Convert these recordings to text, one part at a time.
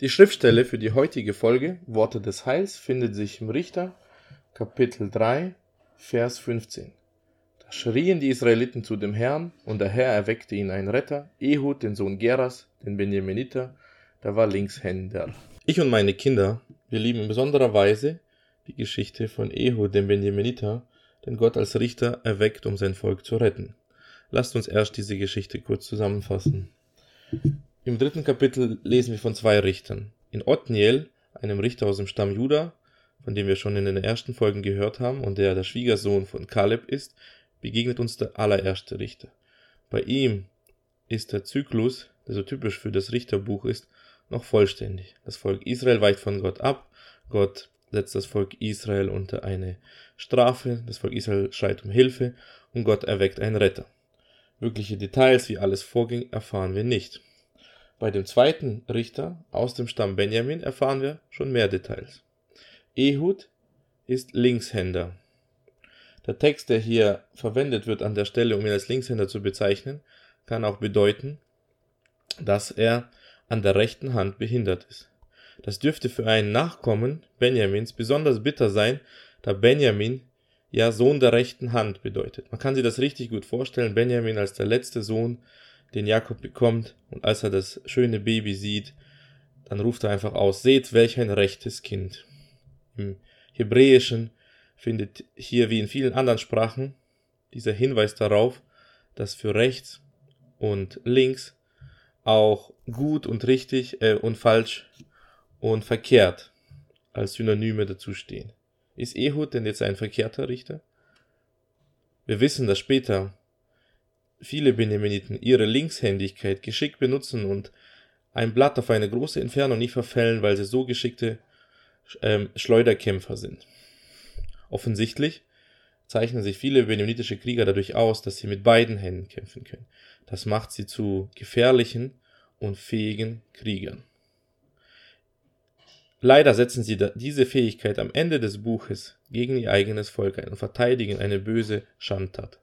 Die Schriftstelle für die heutige Folge Worte des Heils findet sich im Richter Kapitel 3 Vers 15. Da schrien die Israeliten zu dem Herrn, und der Herr erweckte ihnen einen Retter, Ehud, den Sohn Geras, den Benjaminiter, der war Linkshänder. Ich und meine Kinder, wir lieben in besonderer Weise die Geschichte von Ehud, dem Benjaminiter, den Gott als Richter erweckt, um sein Volk zu retten. Lasst uns erst diese Geschichte kurz zusammenfassen. Im dritten Kapitel lesen wir von zwei Richtern. In Othniel, einem Richter aus dem Stamm Juda, von dem wir schon in den ersten Folgen gehört haben und der der Schwiegersohn von Kaleb ist, begegnet uns der allererste Richter. Bei ihm ist der Zyklus, der so typisch für das Richterbuch ist, noch vollständig. Das Volk Israel weicht von Gott ab, Gott setzt das Volk Israel unter eine Strafe, das Volk Israel schreit um Hilfe und Gott erweckt einen Retter. Wirkliche Details, wie alles vorging, erfahren wir nicht. Bei dem zweiten Richter aus dem Stamm Benjamin erfahren wir schon mehr Details. Ehud ist Linkshänder. Der Text, der hier verwendet wird an der Stelle, um ihn als Linkshänder zu bezeichnen, kann auch bedeuten, dass er an der rechten Hand behindert ist. Das dürfte für einen Nachkommen Benjamins besonders bitter sein, da Benjamin ja Sohn der rechten Hand bedeutet. Man kann sich das richtig gut vorstellen, Benjamin als der letzte Sohn den Jakob bekommt und als er das schöne Baby sieht, dann ruft er einfach aus, seht welch ein rechtes Kind. Im Hebräischen findet hier wie in vielen anderen Sprachen dieser Hinweis darauf, dass für rechts und links auch gut und richtig äh, und falsch und verkehrt als Synonyme dazu stehen. Ist Ehud denn jetzt ein verkehrter Richter? Wir wissen, dass später viele Benemeniten ihre Linkshändigkeit geschickt benutzen und ein Blatt auf eine große Entfernung nicht verfällen, weil sie so geschickte ähm, Schleuderkämpfer sind. Offensichtlich zeichnen sich viele benemitische Krieger dadurch aus, dass sie mit beiden Händen kämpfen können. Das macht sie zu gefährlichen und fähigen Kriegern. Leider setzen sie diese Fähigkeit am Ende des Buches gegen ihr eigenes Volk ein und verteidigen eine böse Schandtat.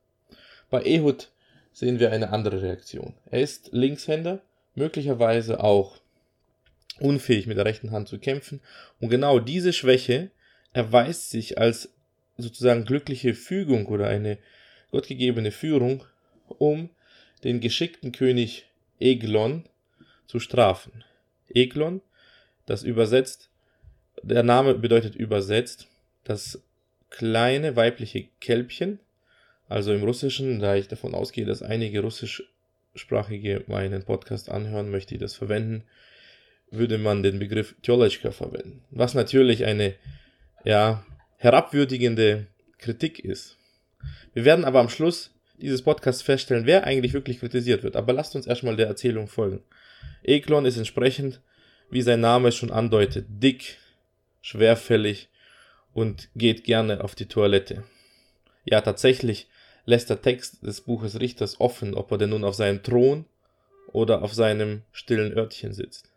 Bei Ehud sehen wir eine andere Reaktion. Er ist Linkshänder, möglicherweise auch unfähig mit der rechten Hand zu kämpfen. Und genau diese Schwäche erweist sich als sozusagen glückliche Fügung oder eine gottgegebene Führung, um den geschickten König Eglon zu strafen. Eglon, das übersetzt, der Name bedeutet übersetzt, das kleine weibliche Kälbchen, also im Russischen, da ich davon ausgehe, dass einige russischsprachige meinen Podcast anhören, möchte ich das verwenden, würde man den Begriff Tjolechka verwenden. Was natürlich eine, ja, herabwürdigende Kritik ist. Wir werden aber am Schluss dieses Podcasts feststellen, wer eigentlich wirklich kritisiert wird. Aber lasst uns erstmal der Erzählung folgen. Eklon ist entsprechend, wie sein Name schon andeutet, dick, schwerfällig und geht gerne auf die Toilette. Ja, tatsächlich lässt der Text des Buches Richters offen, ob er denn nun auf seinem Thron oder auf seinem stillen Örtchen sitzt.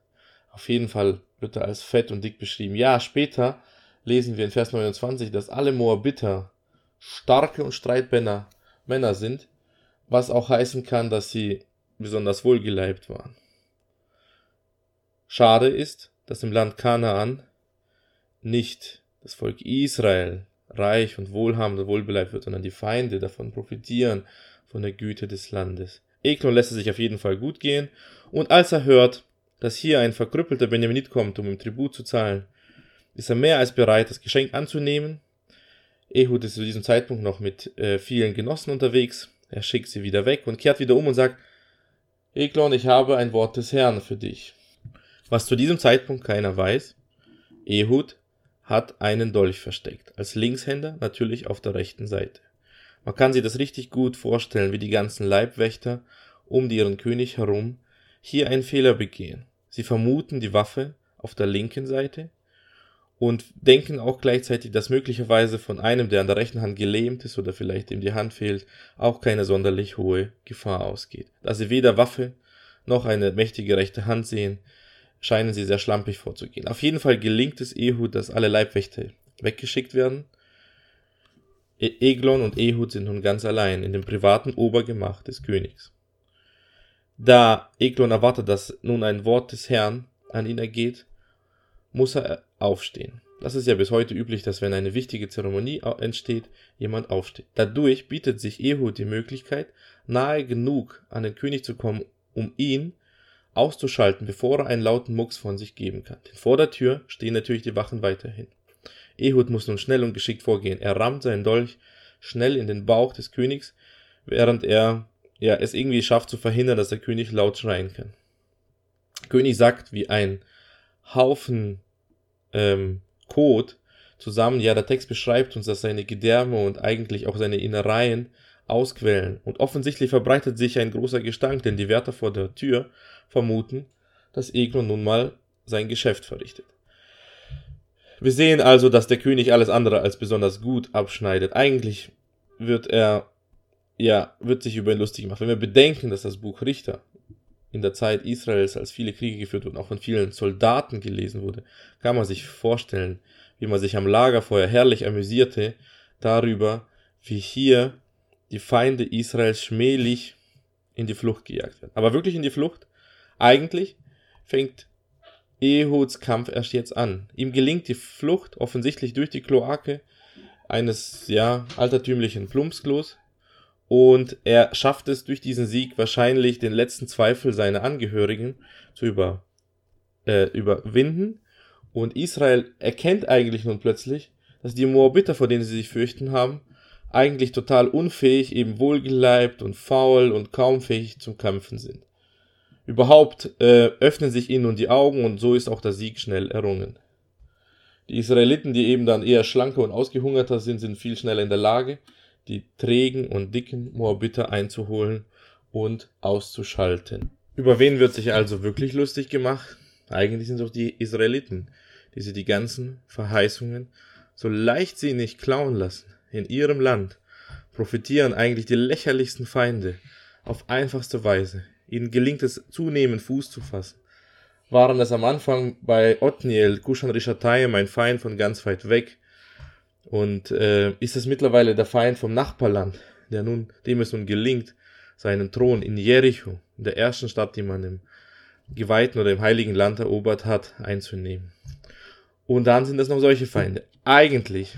Auf jeden Fall wird er als fett und dick beschrieben. Ja, später lesen wir in Vers 29, dass alle Moabiter starke und streitbänner Männer sind, was auch heißen kann, dass sie besonders wohlgeleibt waren. Schade ist, dass im Land Kanaan nicht das Volk Israel reich und wohlhabend und wohlbeleibt wird, sondern die Feinde davon profitieren, von der Güte des Landes. Eklon lässt es sich auf jeden Fall gut gehen, und als er hört, dass hier ein verkrüppelter Benjaminit kommt, um ihm Tribut zu zahlen, ist er mehr als bereit, das Geschenk anzunehmen. Ehud ist zu diesem Zeitpunkt noch mit äh, vielen Genossen unterwegs. Er schickt sie wieder weg und kehrt wieder um und sagt, Eklon, ich habe ein Wort des Herrn für dich. Was zu diesem Zeitpunkt keiner weiß, Ehud hat einen Dolch versteckt, als Linkshänder natürlich auf der rechten Seite. Man kann sich das richtig gut vorstellen, wie die ganzen Leibwächter um ihren König herum hier einen Fehler begehen. Sie vermuten die Waffe auf der linken Seite und denken auch gleichzeitig, dass möglicherweise von einem, der an der rechten Hand gelähmt ist oder vielleicht ihm die Hand fehlt, auch keine sonderlich hohe Gefahr ausgeht. Da sie weder Waffe noch eine mächtige rechte Hand sehen, scheinen sie sehr schlampig vorzugehen. Auf jeden Fall gelingt es Ehud, dass alle Leibwächter weggeschickt werden. E Eglon und Ehud sind nun ganz allein in dem privaten Obergemach des Königs. Da Eglon erwartet, dass nun ein Wort des Herrn an ihn ergeht, muss er aufstehen. Das ist ja bis heute üblich, dass wenn eine wichtige Zeremonie entsteht, jemand aufsteht. Dadurch bietet sich Ehud die Möglichkeit, nahe genug an den König zu kommen, um ihn auszuschalten, bevor er einen lauten Mucks von sich geben kann. Denn vor der Tür stehen natürlich die Wachen weiterhin. Ehud muss nun schnell und geschickt vorgehen. Er rammt seinen Dolch schnell in den Bauch des Königs, während er ja, es irgendwie schafft zu verhindern, dass der König laut schreien kann. König sagt wie ein Haufen ähm, Kot zusammen. Ja, der Text beschreibt uns, dass seine Gedärme und eigentlich auch seine Innereien ausquellen. Und offensichtlich verbreitet sich ein großer Gestank, denn die Wärter vor der Tür vermuten, dass Eglon nun mal sein Geschäft verrichtet. Wir sehen also, dass der König alles andere als besonders gut abschneidet. Eigentlich wird er, ja, wird sich über ihn lustig gemacht. Wenn wir bedenken, dass das Buch Richter in der Zeit Israels, als viele Kriege geführt wurden, auch von vielen Soldaten gelesen wurde, kann man sich vorstellen, wie man sich am Lagerfeuer herrlich amüsierte darüber, wie hier die Feinde Israels schmählich in die Flucht gejagt werden. Aber wirklich in die Flucht? Eigentlich fängt Ehuds Kampf erst jetzt an. Ihm gelingt die Flucht offensichtlich durch die Kloake eines, ja, altertümlichen Plumpsklos, und er schafft es durch diesen Sieg wahrscheinlich den letzten Zweifel seiner Angehörigen zu über, äh, überwinden. Und Israel erkennt eigentlich nun plötzlich, dass die Moabiter, vor denen sie sich fürchten haben, eigentlich total unfähig, eben wohlgeleibt und faul und kaum fähig zum Kämpfen sind. Überhaupt äh, öffnen sich ihnen nun die Augen und so ist auch der Sieg schnell errungen. Die Israeliten, die eben dann eher schlanker und ausgehungerter sind, sind viel schneller in der Lage, die trägen und dicken Moabiter einzuholen und auszuschalten. Über wen wird sich also wirklich lustig gemacht? Eigentlich sind es doch die Israeliten, die sie die ganzen Verheißungen so leichtsinnig klauen lassen. In ihrem Land profitieren eigentlich die lächerlichsten Feinde auf einfachste Weise. Ihnen gelingt es zunehmend Fuß zu fassen. Waren es am Anfang bei Otniel, Kushan Rishatayim, ein Feind von ganz weit weg, und äh, ist es mittlerweile der Feind vom Nachbarland, der nun, dem es nun gelingt, seinen Thron in Jericho, in der ersten Stadt, die man im geweihten oder im heiligen Land erobert hat, einzunehmen. Und dann sind es noch solche Feinde. Eigentlich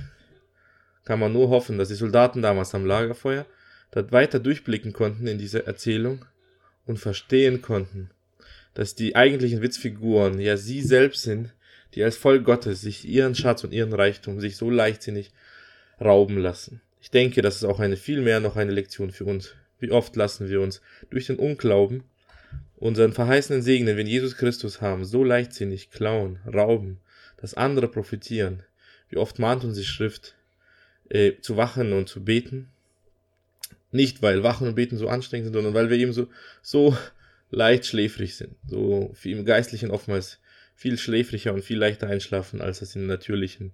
kann man nur hoffen, dass die Soldaten damals am Lagerfeuer dort weiter durchblicken konnten in dieser Erzählung und verstehen konnten, dass die eigentlichen Witzfiguren ja sie selbst sind, die als Volk Gottes sich ihren Schatz und ihren Reichtum sich so leichtsinnig rauben lassen. Ich denke, das ist auch eine viel mehr noch eine Lektion für uns. Wie oft lassen wir uns durch den Unglauben unseren verheißenen Segen, den wir in Jesus Christus haben, so leichtsinnig klauen, rauben, dass andere profitieren. Wie oft mahnt uns die Schrift, äh, zu wachen und zu beten. Nicht, weil Wachen und Beten so anstrengend sind, sondern weil wir eben so, so leicht schläfrig sind. So im Geistlichen oftmals viel schläfriger und viel leichter einschlafen, als es in natürlichen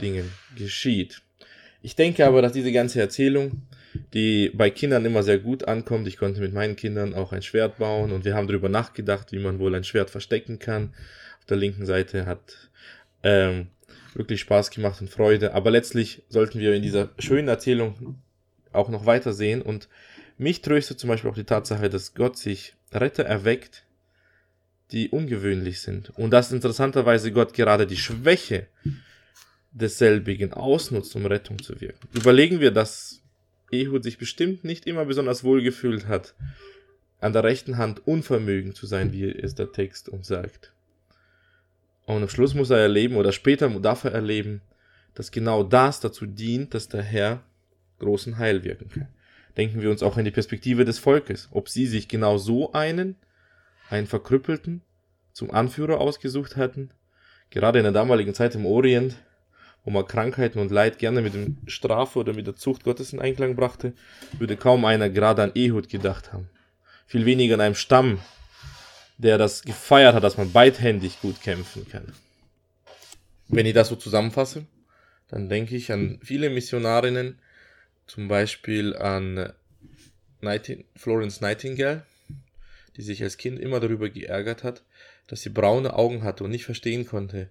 Dingen geschieht. Ich denke aber, dass diese ganze Erzählung, die bei Kindern immer sehr gut ankommt, ich konnte mit meinen Kindern auch ein Schwert bauen und wir haben darüber nachgedacht, wie man wohl ein Schwert verstecken kann. Auf der linken Seite hat ähm, wirklich Spaß gemacht und Freude, aber letztlich sollten wir in dieser schönen Erzählung auch noch weiter sehen und mich tröstet zum Beispiel auch die Tatsache, dass Gott sich Retter erweckt, die ungewöhnlich sind. Und dass interessanterweise Gott gerade die Schwäche desselbigen ausnutzt, um Rettung zu wirken. Überlegen wir, dass Ehud sich bestimmt nicht immer besonders wohl gefühlt hat, an der rechten Hand unvermögend zu sein, wie es der Text uns sagt. Und am Schluss muss er erleben, oder später darf er erleben, dass genau das dazu dient, dass der Herr großen Heil wirken kann. Denken wir uns auch in die Perspektive des Volkes, ob sie sich genau so einen einen Verkrüppelten zum Anführer ausgesucht hatten, gerade in der damaligen Zeit im Orient, wo man Krankheiten und Leid gerne mit dem Strafe oder mit der Zucht Gottes in Einklang brachte, würde kaum einer gerade an Ehud gedacht haben. Viel weniger an einem Stamm, der das gefeiert hat, dass man beidhändig gut kämpfen kann. Wenn ich das so zusammenfasse, dann denke ich an viele Missionarinnen, zum Beispiel an Nighting Florence Nightingale, die sich als Kind immer darüber geärgert hat, dass sie braune Augen hatte und nicht verstehen konnte,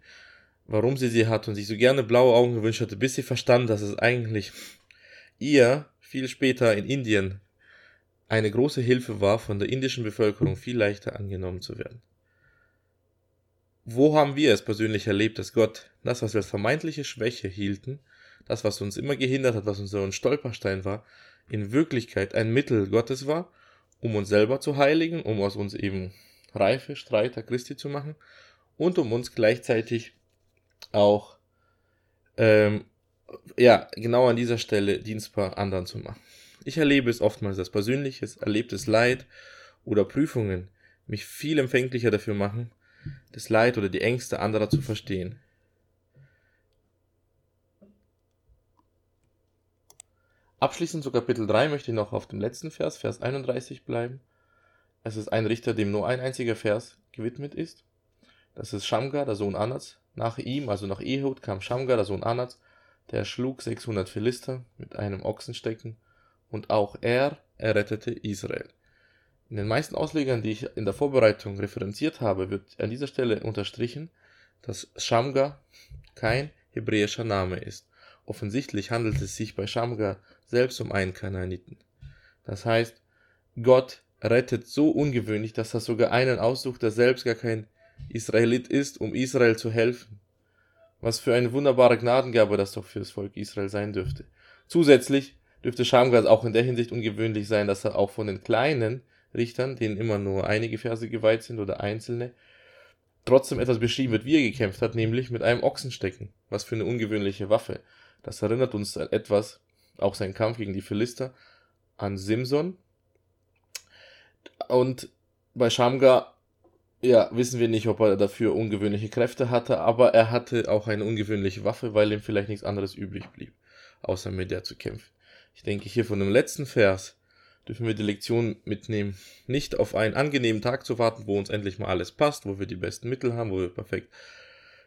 warum sie sie hat und sich so gerne blaue Augen gewünscht hatte, bis sie verstand, dass es eigentlich ihr viel später in Indien eine große Hilfe war, von der indischen Bevölkerung viel leichter angenommen zu werden. wo haben wir es persönlich erlebt, dass Gott das, was wir als vermeintliche Schwäche hielten, das, was uns immer gehindert hat, was unser Stolperstein war, in Wirklichkeit ein Mittel Gottes war, um uns selber zu heiligen, um aus uns eben reife Streiter Christi zu machen und um uns gleichzeitig auch ähm, ja genau an dieser Stelle dienstbar anderen zu machen. Ich erlebe es oftmals, dass persönliches, erlebtes Leid oder Prüfungen mich viel empfänglicher dafür machen, das Leid oder die Ängste anderer zu verstehen. Abschließend zu Kapitel 3 möchte ich noch auf dem letzten Vers, Vers 31 bleiben. Es ist ein Richter, dem nur ein einziger Vers gewidmet ist. Das ist Shamgar, der Sohn Anats. Nach ihm, also nach Ehud, kam Shamgar, der Sohn Anats. Der schlug 600 Philister mit einem Ochsenstecken. Und auch er errettete Israel. In den meisten Auslegern, die ich in der Vorbereitung referenziert habe, wird an dieser Stelle unterstrichen, dass Shamgar kein hebräischer Name ist. Offensichtlich handelt es sich bei Shamgar selbst um einen Kanaaniten. Das heißt, Gott rettet so ungewöhnlich, dass er sogar einen aussucht, der selbst gar kein Israelit ist, um Israel zu helfen. Was für eine wunderbare Gnadengabe das doch für das Volk Israel sein dürfte. Zusätzlich dürfte Shamgar auch in der Hinsicht ungewöhnlich sein, dass er auch von den kleinen Richtern, denen immer nur einige Verse geweiht sind oder einzelne, trotzdem etwas beschrieben wird, wie er gekämpft hat, nämlich mit einem Ochsenstecken. Was für eine ungewöhnliche Waffe. Das erinnert uns an etwas, auch sein Kampf gegen die Philister, an Simson. Und bei Shamgar, ja, wissen wir nicht, ob er dafür ungewöhnliche Kräfte hatte, aber er hatte auch eine ungewöhnliche Waffe, weil ihm vielleicht nichts anderes übrig blieb, außer mit der zu kämpfen. Ich denke hier von dem letzten Vers dürfen wir die Lektion mitnehmen, nicht auf einen angenehmen Tag zu warten, wo uns endlich mal alles passt, wo wir die besten Mittel haben, wo wir perfekt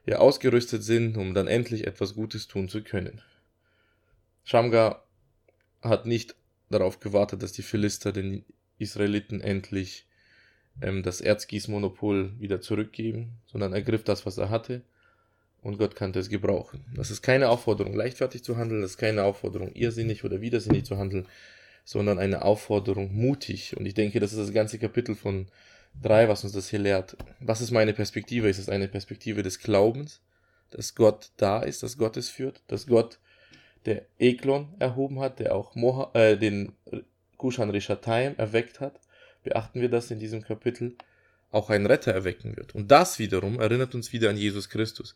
ja, ausgerüstet sind, um dann endlich etwas Gutes tun zu können. Shamgar hat nicht darauf gewartet, dass die Philister den Israeliten endlich ähm, das Erzgießmonopol wieder zurückgeben, sondern ergriff das, was er hatte, und Gott kannte es gebrauchen. Das ist keine Aufforderung, leichtfertig zu handeln, das ist keine Aufforderung, irrsinnig oder widersinnig zu handeln, sondern eine Aufforderung, mutig. Und ich denke, das ist das ganze Kapitel von 3, was uns das hier lehrt. Was ist meine Perspektive? Ist es eine Perspektive des Glaubens, dass Gott da ist, dass Gott es führt, dass Gott der Eklon erhoben hat, der auch Moha, äh, den Kushan Rishataim erweckt hat, beachten wir das in diesem Kapitel, auch einen Retter erwecken wird. Und das wiederum erinnert uns wieder an Jesus Christus.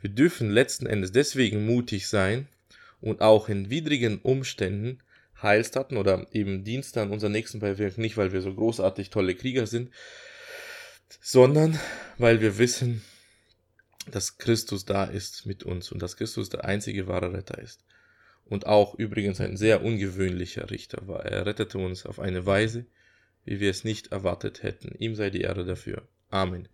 Wir dürfen letzten Endes deswegen mutig sein und auch in widrigen Umständen Heilstaten oder eben Dienste an unseren Nächsten bewirken, nicht weil wir so großartig tolle Krieger sind, sondern weil wir wissen, dass Christus da ist mit uns und dass Christus der einzige wahre Retter ist. Und auch übrigens ein sehr ungewöhnlicher Richter war. Er rettete uns auf eine Weise, wie wir es nicht erwartet hätten. Ihm sei die Ehre dafür. Amen.